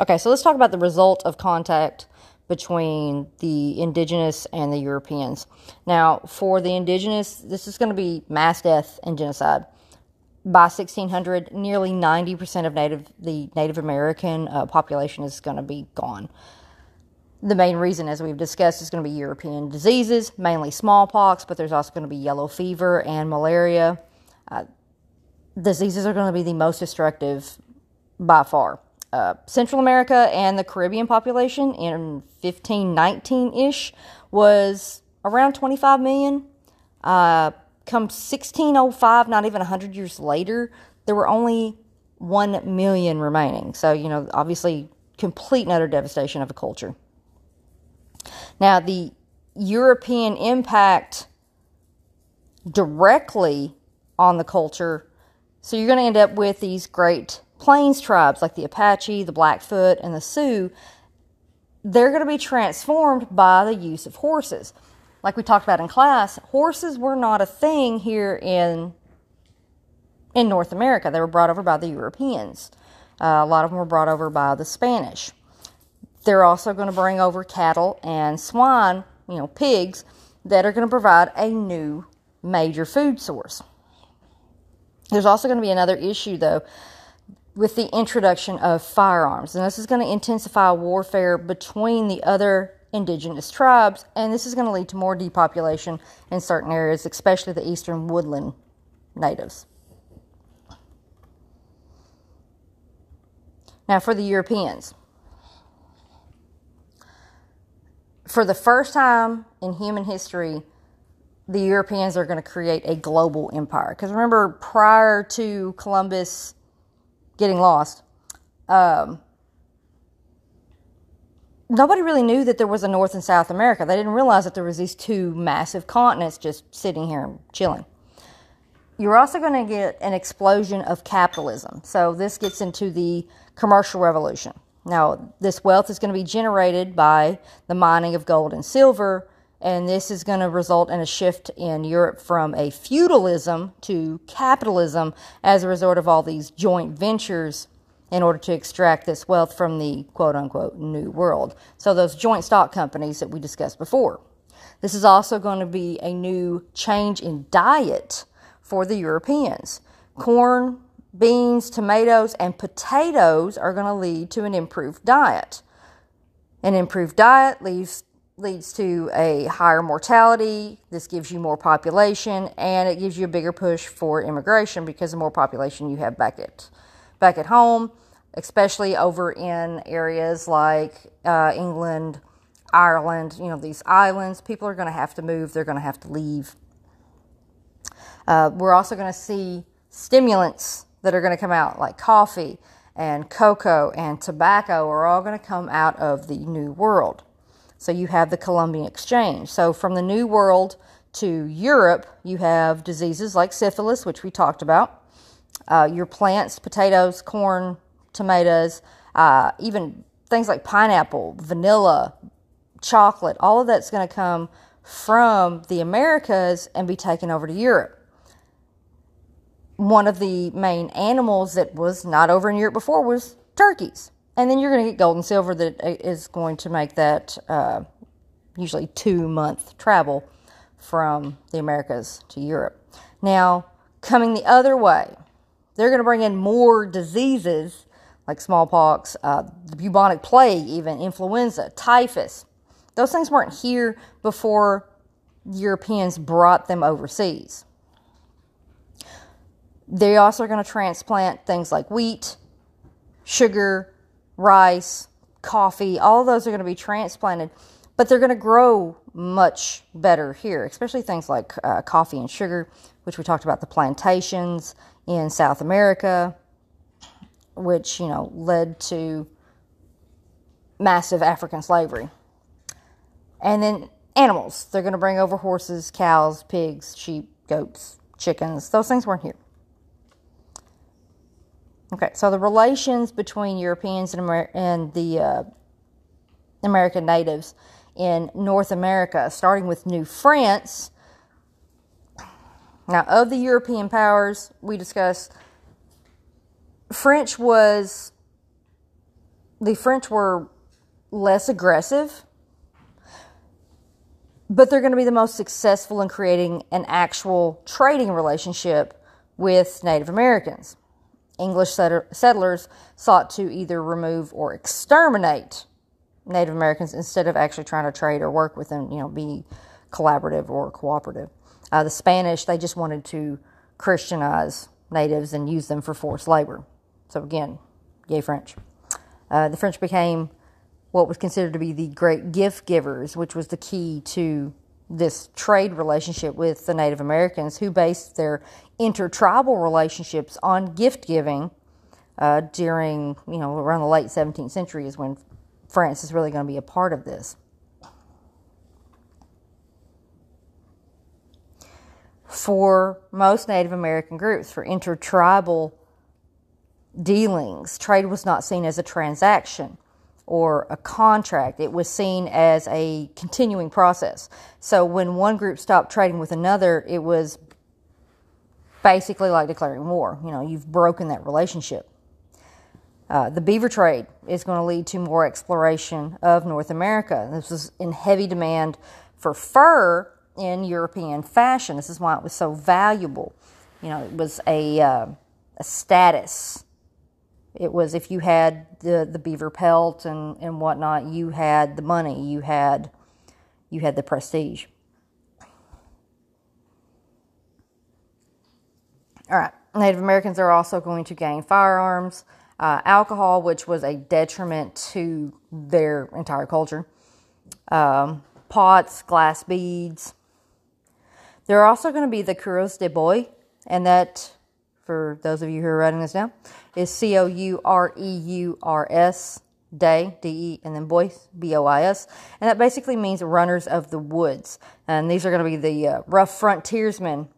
Okay, so let's talk about the result of contact between the indigenous and the Europeans. Now, for the indigenous, this is going to be mass death and genocide. By 1600, nearly 90% of Native the Native American uh, population is going to be gone. The main reason, as we've discussed, is going to be European diseases, mainly smallpox, but there's also going to be yellow fever and malaria. Uh, diseases are going to be the most destructive by far. Uh, Central America and the Caribbean population in 1519 ish was around 25 million. Uh, come 1605, not even 100 years later, there were only 1 million remaining. So, you know, obviously, complete and utter devastation of a culture. Now, the European impact directly on the culture. So, you're going to end up with these great plains tribes like the Apache, the Blackfoot, and the Sioux, they're going to be transformed by the use of horses. Like we talked about in class, horses were not a thing here in in North America. They were brought over by the Europeans. Uh, a lot of them were brought over by the Spanish. They're also going to bring over cattle and swine, you know, pigs, that are going to provide a new major food source. There's also going to be another issue, though, with the introduction of firearms. And this is going to intensify warfare between the other indigenous tribes, and this is going to lead to more depopulation in certain areas, especially the eastern woodland natives. Now, for the Europeans, for the first time in human history, the Europeans are going to create a global empire. Because remember, prior to Columbus getting lost, um, nobody really knew that there was a North and South America. They didn't realize that there was these two massive continents just sitting here and chilling. You're also going to get an explosion of capitalism. So this gets into the commercial revolution. Now, this wealth is going to be generated by the mining of gold and silver, and this is going to result in a shift in Europe from a feudalism to capitalism as a result of all these joint ventures in order to extract this wealth from the quote unquote new world. So, those joint stock companies that we discussed before. This is also going to be a new change in diet for the Europeans. Corn, beans, tomatoes, and potatoes are going to lead to an improved diet. An improved diet leads leads to a higher mortality. This gives you more population, and it gives you a bigger push for immigration because the more population you have back at back at home, especially over in areas like uh, England, Ireland. You know these islands. People are going to have to move. They're going to have to leave. Uh, we're also going to see stimulants that are going to come out, like coffee and cocoa and tobacco, are all going to come out of the New World. So you have the Columbian Exchange. So from the New World to Europe, you have diseases like syphilis, which we talked about. Uh, your plants, potatoes, corn, tomatoes, uh, even things like pineapple, vanilla, chocolate, all of that's going to come from the Americas and be taken over to Europe. One of the main animals that was not over in Europe before was turkeys and then you're going to get gold and silver that is going to make that uh, usually two month travel from the Americas to Europe. Now, coming the other way, they're going to bring in more diseases like smallpox, uh, the bubonic plague, even influenza, typhus. Those things weren't here before Europeans brought them overseas. They also are going to transplant things like wheat, sugar, rice, coffee, all those are going to be transplanted, but they're going to grow much better here, especially things like uh, coffee and sugar, which we talked about the plantations in South America, which, you know, led to massive African slavery. And then animals. They're going to bring over horses, cows, pigs, sheep, goats, chickens. Those things weren't here. Okay, so the relations between Europeans and, Amer- and the uh, American natives in North America, starting with New France. Now, of the European powers we discussed, French was the French were less aggressive, but they're going to be the most successful in creating an actual trading relationship with Native Americans. English settlers sought to either remove or exterminate Native Americans instead of actually trying to trade or work with them, you know, be collaborative or cooperative. Uh, the Spanish, they just wanted to Christianize natives and use them for forced labor. So again, yay French. Uh, the French became what was considered to be the great gift givers, which was the key to this trade relationship with the Native Americans, who based their intertribal relationships on gift giving uh, during, you know, around the late 17th century is when France is really going to be a part of this. For most Native American groups, for intertribal dealings, trade was not seen as a transaction or a contract. It was seen as a continuing process. So when one group stopped trading with another, it was basically like declaring war. You know, you've broken that relationship. Uh, the beaver trade is going to lead to more exploration of North America. This was in heavy demand for fur in European fashion. This is why it was so valuable. You know, it was a, uh, a status. It was if you had the, the beaver pelt and, and whatnot, you had the money, you had you had the prestige. All right, Native Americans are also going to gain firearms uh, alcohol, which was a detriment to their entire culture, um, pots, glass beads. There are also going to be the Coureurs de Bois, and that, for those of you who are writing this down, is C O U R E U R S, day, D E, and then Bois, B O I S. And that basically means runners of the woods. And these are going to be the uh, rough frontiersmen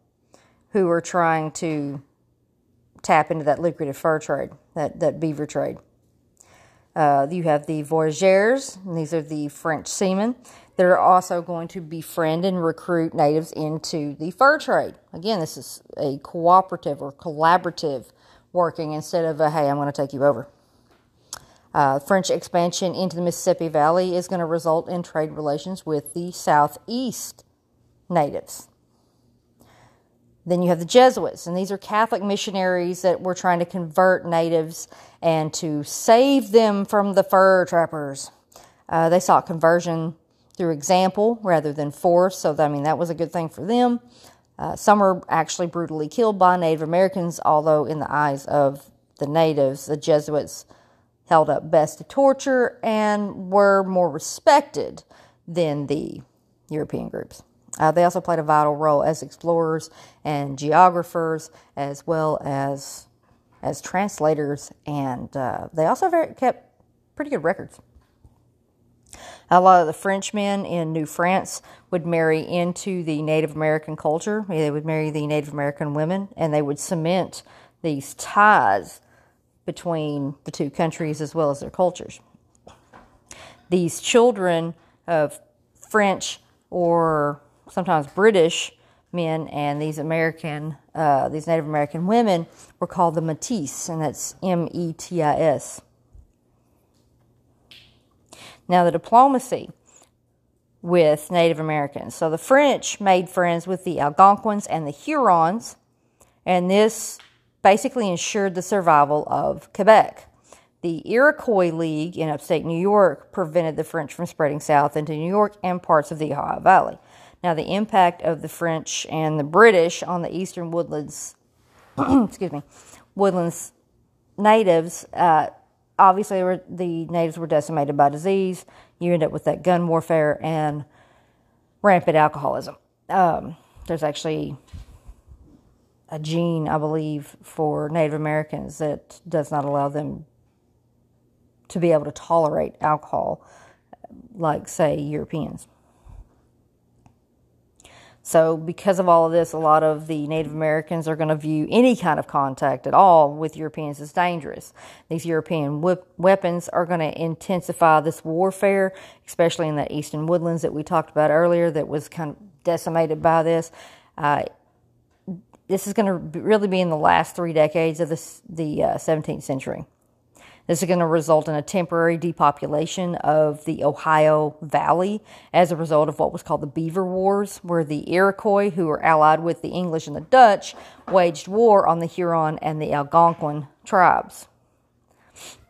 who are trying to tap into that lucrative fur trade, that, that beaver trade. Uh, you have the voyageurs, and these are the French seamen that are also going to befriend and recruit natives into the fur trade. Again, this is a cooperative or collaborative working instead of a, hey, I'm going to take you over. Uh, French expansion into the Mississippi Valley is going to result in trade relations with the Southeast natives. Then you have the Jesuits, and these are Catholic missionaries that were trying to convert natives and to save them from the fur trappers. Uh, they sought conversion through example rather than force, so I mean that was a good thing for them. Uh, some were actually brutally killed by Native Americans, although in the eyes of the natives, the Jesuits held up best to torture and were more respected than the European groups. Uh, they also played a vital role as explorers and geographers, as well as as translators, and uh, they also very, kept pretty good records. A lot of the Frenchmen in New France would marry into the Native American culture. They would marry the Native American women, and they would cement these ties between the two countries as well as their cultures. These children of French or sometimes British men and these American, uh, these Native American women were called the Métis, and that's M E T I S. Now, the diplomacy with Native Americans. So the French made friends with the Algonquins and the Hurons, and this basically ensured the survival of Quebec. The Iroquois League in upstate New York prevented the French from spreading south into New York and parts of the Ohio Valley. Now, the impact of the French and the British on the eastern woodlands, excuse me, woodlands natives, uh, obviously the natives were decimated by disease. You end up with that gun warfare and rampant alcoholism. Um, there's actually a gene, I believe, for Native Americans that does not allow them to be able to tolerate alcohol like, say, Europeans. So, because of all of this, a lot of the Native Americans are going to view any kind of contact at all with Europeans as dangerous. These European weapons are going to intensify this warfare, especially in the eastern woodlands that we talked about earlier, that was kind of decimated by this. Uh, this is going to really be in the last three decades of this, the uh, 17th century. This is going to result in a temporary depopulation of the Ohio Valley as a result of what was called the Beaver Wars, where the Iroquois, who were allied with the English and the Dutch, waged war on the Huron and the Algonquin tribes.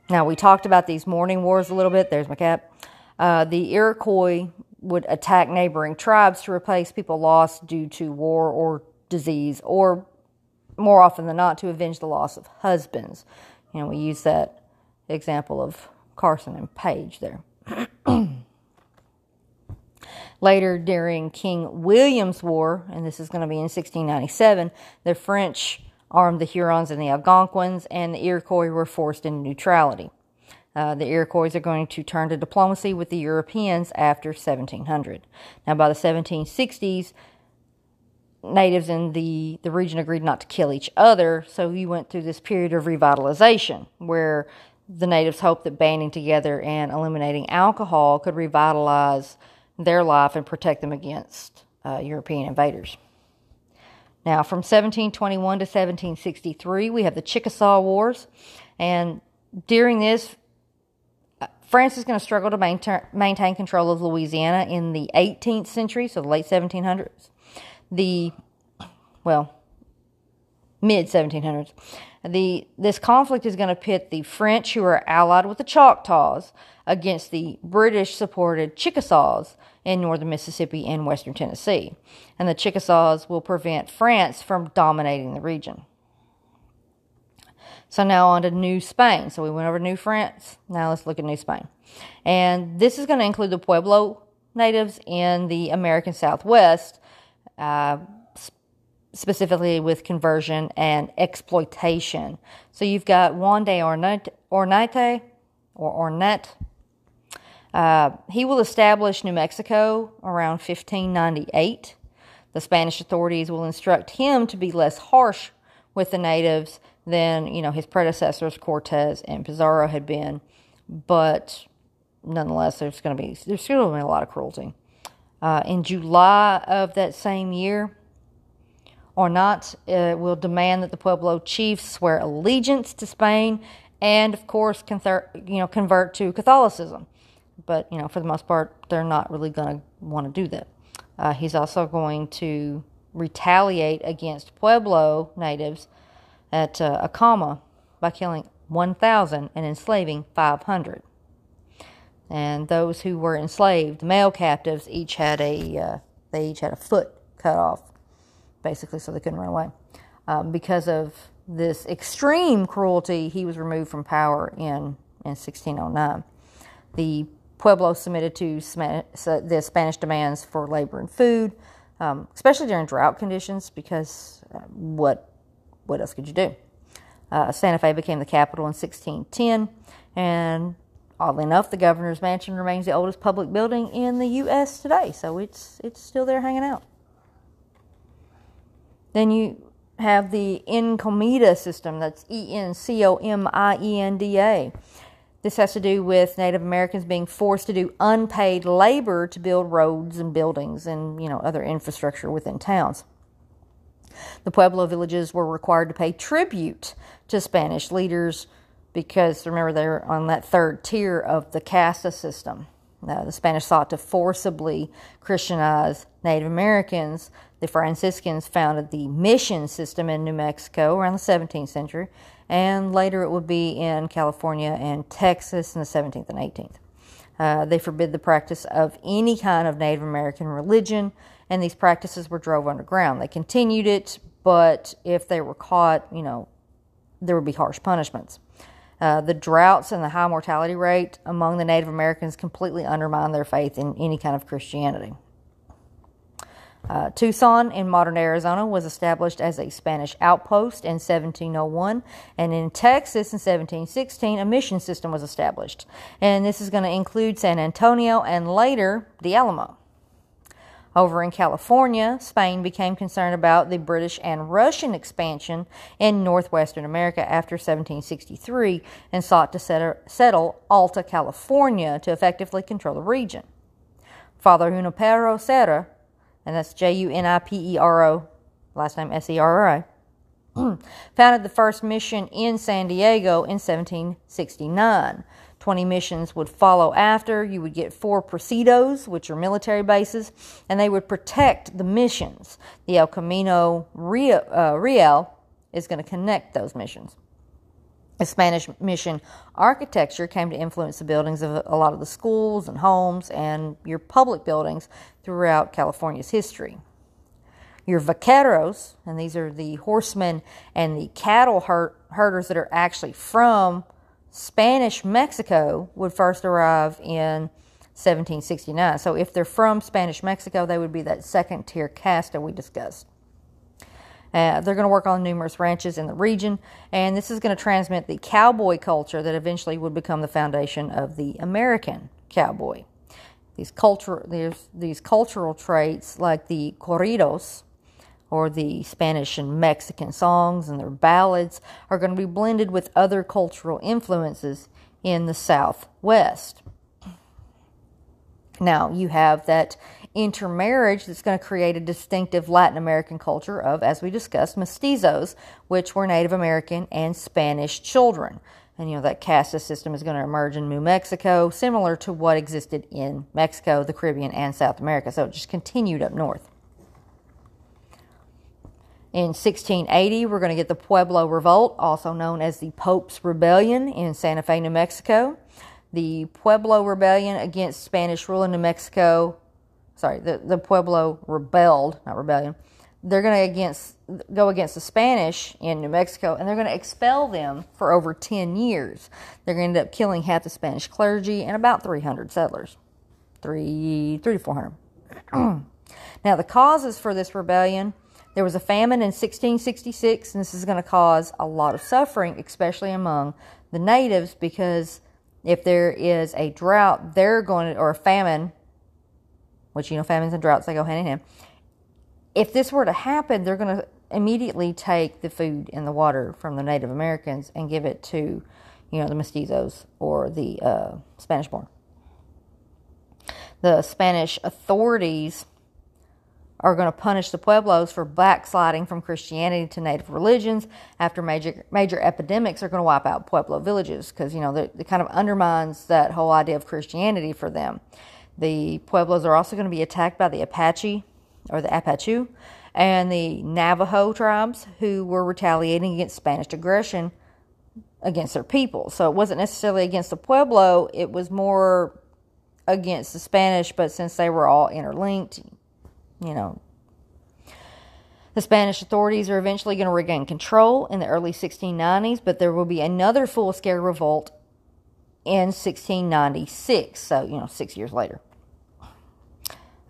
Now, we talked about these mourning wars a little bit. There's my cap. Uh, the Iroquois would attack neighboring tribes to replace people lost due to war or disease, or more often than not, to avenge the loss of husbands. You know, we use that example of Carson and Page there. Later, during King William's War, and this is going to be in 1697, the French armed the Hurons and the Algonquins, and the Iroquois were forced into neutrality. Uh, the Iroquois are going to turn to diplomacy with the Europeans after 1700. Now, by the 1760s, natives in the, the region agreed not to kill each other, so you went through this period of revitalization where the natives hoped that banding together and eliminating alcohol could revitalize their life and protect them against uh, European invaders. Now, from 1721 to 1763, we have the Chickasaw Wars, and during this, uh, France is going to struggle to maintain, maintain control of Louisiana in the 18th century, so the late 1700s. The, well, mid 1700s. The, this conflict is going to pit the French, who are allied with the Choctaws, against the British supported Chickasaws in northern Mississippi and western Tennessee. And the Chickasaws will prevent France from dominating the region. So now on to New Spain. So we went over New France. Now let's look at New Spain. And this is going to include the Pueblo natives in the American Southwest. Uh, specifically with conversion and exploitation. So you've got Juan de Ornate, or Ornette. Uh, he will establish New Mexico around 1598. The Spanish authorities will instruct him to be less harsh with the natives than you know his predecessors Cortez and Pizarro had been, but nonetheless, there's going to be there's going to be a lot of cruelty. Uh, in July of that same year, or not, uh, will demand that the Pueblo chiefs swear allegiance to Spain and, of course, you know, convert to Catholicism. But, you know, for the most part, they're not really going to want to do that. Uh, he's also going to retaliate against Pueblo natives at uh, Acoma by killing 1,000 and enslaving 500. And those who were enslaved, the male captives, each had a uh, they each had a foot cut off basically, so they couldn't run away. Um, because of this extreme cruelty, he was removed from power in, in 1609. The Pueblo submitted to the Spanish demands for labor and food, um, especially during drought conditions, because uh, what, what else could you do? Uh, Santa Fe became the capital in 1610, and oddly enough, the governor's mansion remains the oldest public building in the U.S. today, so it's, it's still there hanging out. Then you have the Encomienda system. That's E N C O M I E N D A. This has to do with Native Americans being forced to do unpaid labor to build roads and buildings and you know other infrastructure within towns. The Pueblo villages were required to pay tribute to Spanish leaders because remember they're on that third tier of the casta system. The Spanish sought to forcibly Christianize Native Americans the Franciscans founded the mission system in New Mexico around the 17th century, and later it would be in California and Texas in the 17th and 18th. Uh, they forbid the practice of any kind of Native American religion, and these practices were drove underground. They continued it, but if they were caught, you know, there would be harsh punishments. Uh, the droughts and the high mortality rate among the Native Americans completely undermined their faith in any kind of Christianity. Uh, Tucson in modern Arizona was established as a Spanish outpost in 1701, and in Texas in 1716, a mission system was established. And this is going to include San Antonio and later the Alamo. Over in California, Spain became concerned about the British and Russian expansion in northwestern America after 1763 and sought to settle Alta California to effectively control the region. Father Junipero Serra and that's J U N I P E R O, last name S E R R I. founded the first mission in San Diego in 1769. 20 missions would follow after. You would get four presidios, which are military bases, and they would protect the missions. The El Camino Real, uh, Real is going to connect those missions. The Spanish mission architecture came to influence the buildings of a lot of the schools and homes and your public buildings throughout California's history. Your vaqueros, and these are the horsemen and the cattle herders that are actually from Spanish Mexico, would first arrive in 1769. So if they're from Spanish Mexico, they would be that second tier caste that we discussed. Uh, they're going to work on numerous ranches in the region, and this is going to transmit the cowboy culture that eventually would become the foundation of the American cowboy. These culture, these cultural traits like the corridos, or the Spanish and Mexican songs and their ballads are going to be blended with other cultural influences in the Southwest. Now, you have that intermarriage that's going to create a distinctive Latin American culture of, as we discussed, mestizos, which were Native American and Spanish children. And you know, that caste system is going to emerge in New Mexico, similar to what existed in Mexico, the Caribbean, and South America. So it just continued up north. In 1680, we're going to get the Pueblo Revolt, also known as the Pope's Rebellion in Santa Fe, New Mexico. The Pueblo Rebellion against Spanish rule in New Mexico sorry, the, the Pueblo rebelled, not rebellion. They're going to against go against the Spanish in New Mexico, and they're going to expel them for over ten years. They're going to end up killing half the Spanish clergy and about three hundred settlers, three three to four hundred. now, the causes for this rebellion. There was a famine in 1666, and this is going to cause a lot of suffering, especially among the natives, because if there is a drought, they're going to, or a famine, which, you know, famines and droughts, they go hand in hand. If this were to happen, they're going to immediately take the food and the water from the Native Americans and give it to, you know, the mestizos or the uh, Spanish born. The Spanish authorities are going to punish the Pueblos for backsliding from Christianity to native religions after major major epidemics are going to wipe out Pueblo villages because you know it kind of undermines that whole idea of Christianity for them. The Pueblos are also going to be attacked by the Apache or the Apache and the Navajo tribes who were retaliating against Spanish aggression against their people. So it wasn't necessarily against the Pueblo, it was more against the Spanish, but since they were all interlinked, you know, the Spanish authorities are eventually going to regain control in the early 1690s, but there will be another full scale revolt in 1696, so, you know, six years later.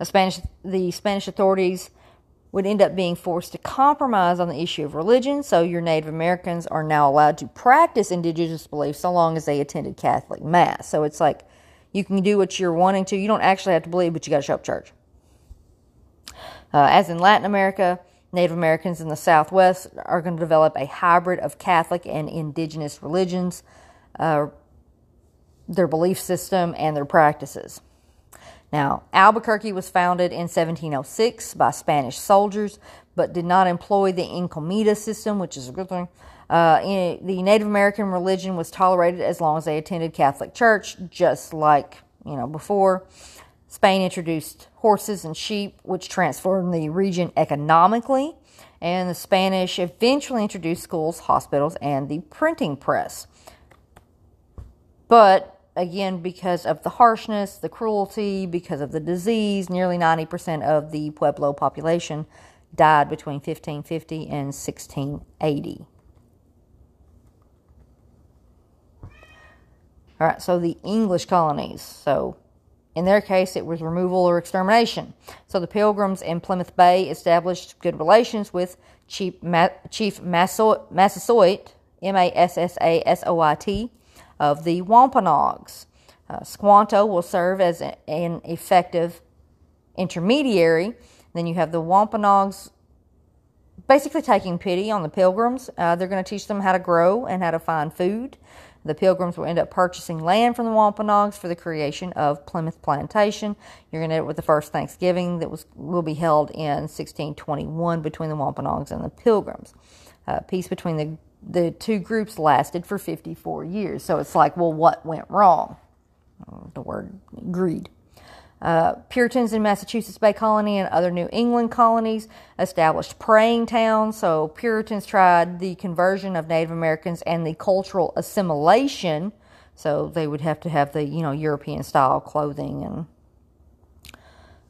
The Spanish, the Spanish authorities would end up being forced to compromise on the issue of religion, so your Native Americans are now allowed to practice indigenous beliefs so long as they attended Catholic Mass. So it's like you can do what you're wanting to. You don't actually have to believe, but you got to show up church. Uh, as in Latin America, Native Americans in the Southwest are going to develop a hybrid of Catholic and indigenous religions. Uh, their belief system and their practices. Now, Albuquerque was founded in 1706 by Spanish soldiers, but did not employ the Encomienda system, which is a good thing. Uh, the Native American religion was tolerated as long as they attended Catholic Church, just like you know before. Spain introduced horses and sheep, which transformed the region economically, and the Spanish eventually introduced schools, hospitals, and the printing press. But again, because of the harshness, the cruelty, because of the disease, nearly 90% of the Pueblo population died between 1550 and 1680. All right, so the English colonies. So in their case, it was removal or extermination. So the Pilgrims in Plymouth Bay established good relations with Chief, Ma- Chief Massasoit, M A S S A S O I T, of the Wampanoags. Uh, Squanto will serve as a, an effective intermediary. Then you have the Wampanoags basically taking pity on the pilgrims. Uh, they're going to teach them how to grow and how to find food. The pilgrims will end up purchasing land from the Wampanoags for the creation of Plymouth Plantation. You're going to end up with the first Thanksgiving that was will be held in 1621 between the Wampanoags and the pilgrims. Uh, peace between the the two groups lasted for 54 years. So it's like, well, what went wrong? The word greed. Uh, Puritans in Massachusetts Bay Colony and other New England colonies established praying towns. So Puritans tried the conversion of Native Americans and the cultural assimilation. So they would have to have the you know European style clothing and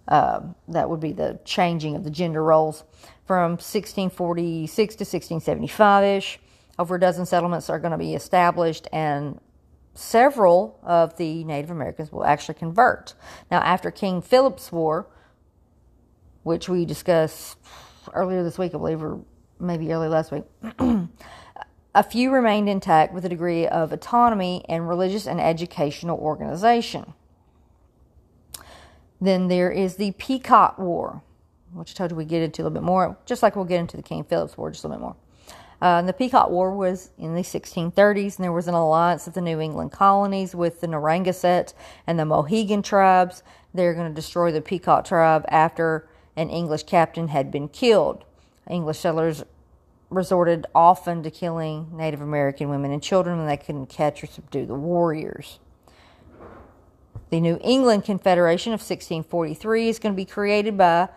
uh, that would be the changing of the gender roles from 1646 to 1675 ish. Over a dozen settlements are going to be established, and several of the Native Americans will actually convert. Now, after King Philip's War, which we discussed earlier this week, I believe, or maybe early last week, a few remained intact with a degree of autonomy and religious and educational organization. Then there is the Pequot War, which I told you we get into a little bit more, just like we'll get into the King Philip's War just a little bit more. Uh, the Pequot War was in the 1630s, and there was an alliance of the New England colonies with the Narragansett and the Mohegan tribes. They're going to destroy the Pequot tribe after an English captain had been killed. English settlers resorted often to killing Native American women and children when they couldn't catch or subdue the warriors. The New England Confederation of 1643 is going to be created by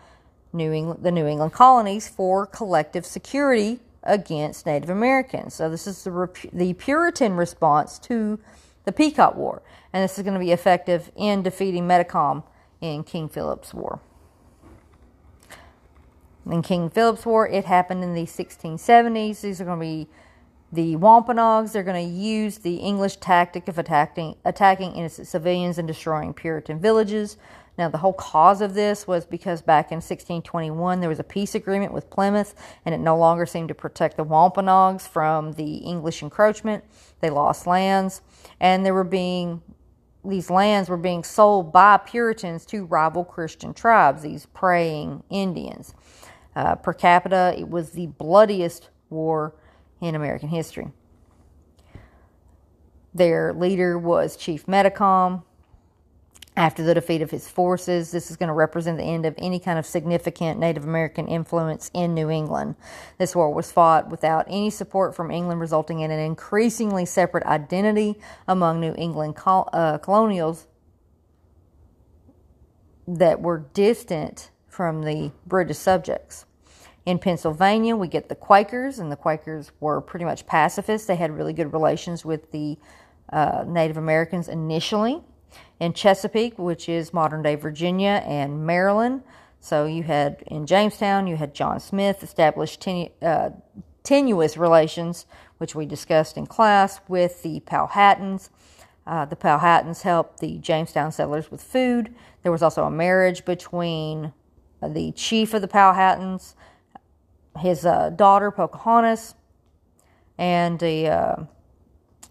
New England, the New England colonies for collective security against Native Americans. So this is the, the Puritan response to the Pequot War, and this is going to be effective in defeating Metacom in King Philip's War. In King Philip's War, it happened in the 1670s. These are going to be the Wampanoags. They're going to use the English tactic of attacking, attacking innocent civilians and destroying Puritan villages. Now, the whole cause of this was because back in 1621 there was a peace agreement with Plymouth, and it no longer seemed to protect the Wampanoags from the English encroachment. They lost lands, and there were being these lands were being sold by Puritans to rival Christian tribes, these praying Indians. Uh, per capita, it was the bloodiest war in American history. Their leader was Chief Metacom, after the defeat of his forces. This is going to represent the end of any kind of significant Native American influence in New England. This war was fought without any support from England, resulting in an increasingly separate identity among New England col- uh, colonials that were distant from the British subjects. In Pennsylvania, we get the Quakers, and the Quakers were pretty much pacifists. They had really good relations with the uh, Native Americans initially in Chesapeake, which is modern day Virginia and Maryland. So you had in Jamestown, you had John Smith established tenu- uh, tenuous relations, which we discussed in class, with the Powhatans. Uh, the Powhatans helped the Jamestown settlers with food. There was also a marriage between the chief of the Powhatans, his uh, daughter Pocahontas, and the, uh,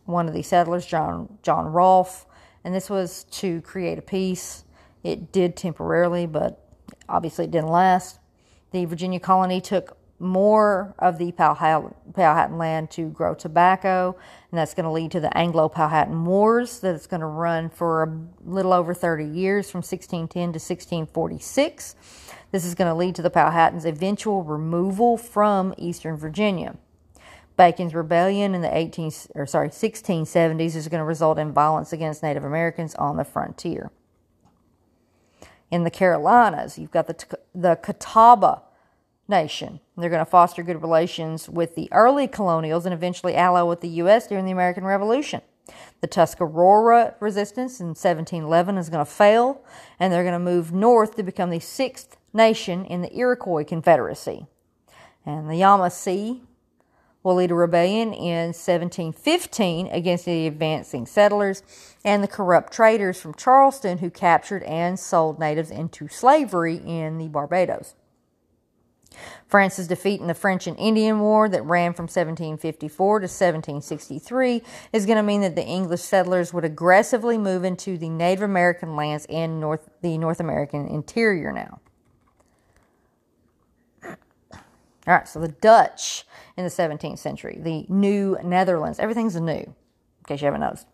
one of the settlers, John John Rolfe and this was to create a peace. It did temporarily, but obviously it didn't last. The Virginia colony took more of the Powhatan land to grow tobacco, and that's going to lead to the Anglo Powhatan Wars that's going to run for a little over 30 years from 1610 to 1646. This is going to lead to the Powhatans' eventual removal from eastern Virginia. Bacon's rebellion in the 18 or sorry 1670s is going to result in violence against Native Americans on the frontier. In the Carolinas, you've got the the Catawba Nation. They're going to foster good relations with the early colonials and eventually ally with the U.S. during the American Revolution. The Tuscarora resistance in 1711 is going to fail, and they're going to move north to become the sixth nation in the Iroquois Confederacy. And the Yamasee will lead a rebellion in 1715 against the advancing settlers and the corrupt traders from Charleston who captured and sold natives into slavery in the Barbados. France's defeat in the French and Indian War that ran from 1754 to 1763 is going to mean that the English settlers would aggressively move into the Native American lands in North, the North American interior now. All right, so the Dutch in the 17th century, the New Netherlands, everything's new, in case you haven't noticed.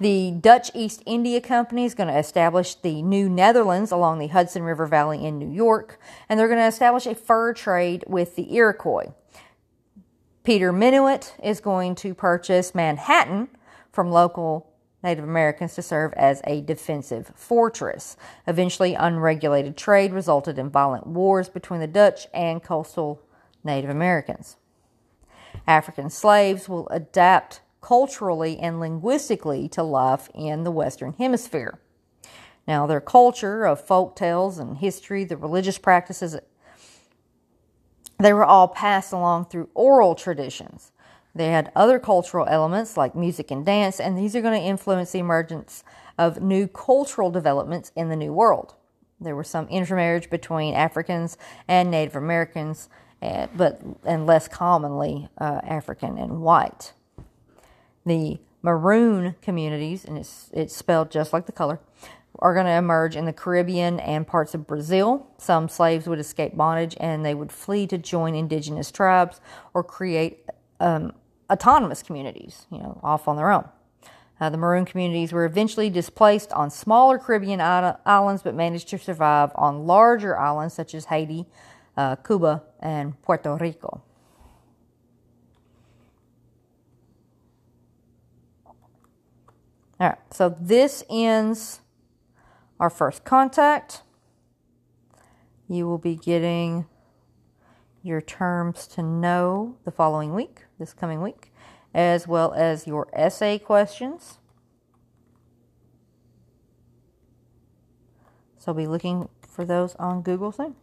The Dutch East India Company is going to establish the New Netherlands along the Hudson River Valley in New York, and they're going to establish a fur trade with the Iroquois. Peter Minuit is going to purchase Manhattan from local Native Americans to serve as a defensive fortress. Eventually, unregulated trade resulted in violent wars between the Dutch and coastal Native Americans. African slaves will adapt culturally and linguistically to life in the Western Hemisphere. Now, their culture of folk tales and history, the religious practices, they were all passed along through oral traditions. They had other cultural elements like music and dance, and these are going to influence the emergence of new cultural developments in the New World. There was some intermarriage between Africans and Native Americans, eh, but and less commonly uh, African and white. The maroon communities, and it's it's spelled just like the color, are going to emerge in the Caribbean and parts of Brazil. Some slaves would escape bondage and they would flee to join indigenous tribes or create um, autonomous communities, you know, off on their own. Uh, the Maroon communities were eventually displaced on smaller Caribbean islands but managed to survive on larger islands such as Haiti, uh, Cuba, and Puerto Rico. All right, so this ends our first contact. You will be getting your terms to know the following week, this coming week, as well as your essay questions. So be looking for those on Google soon.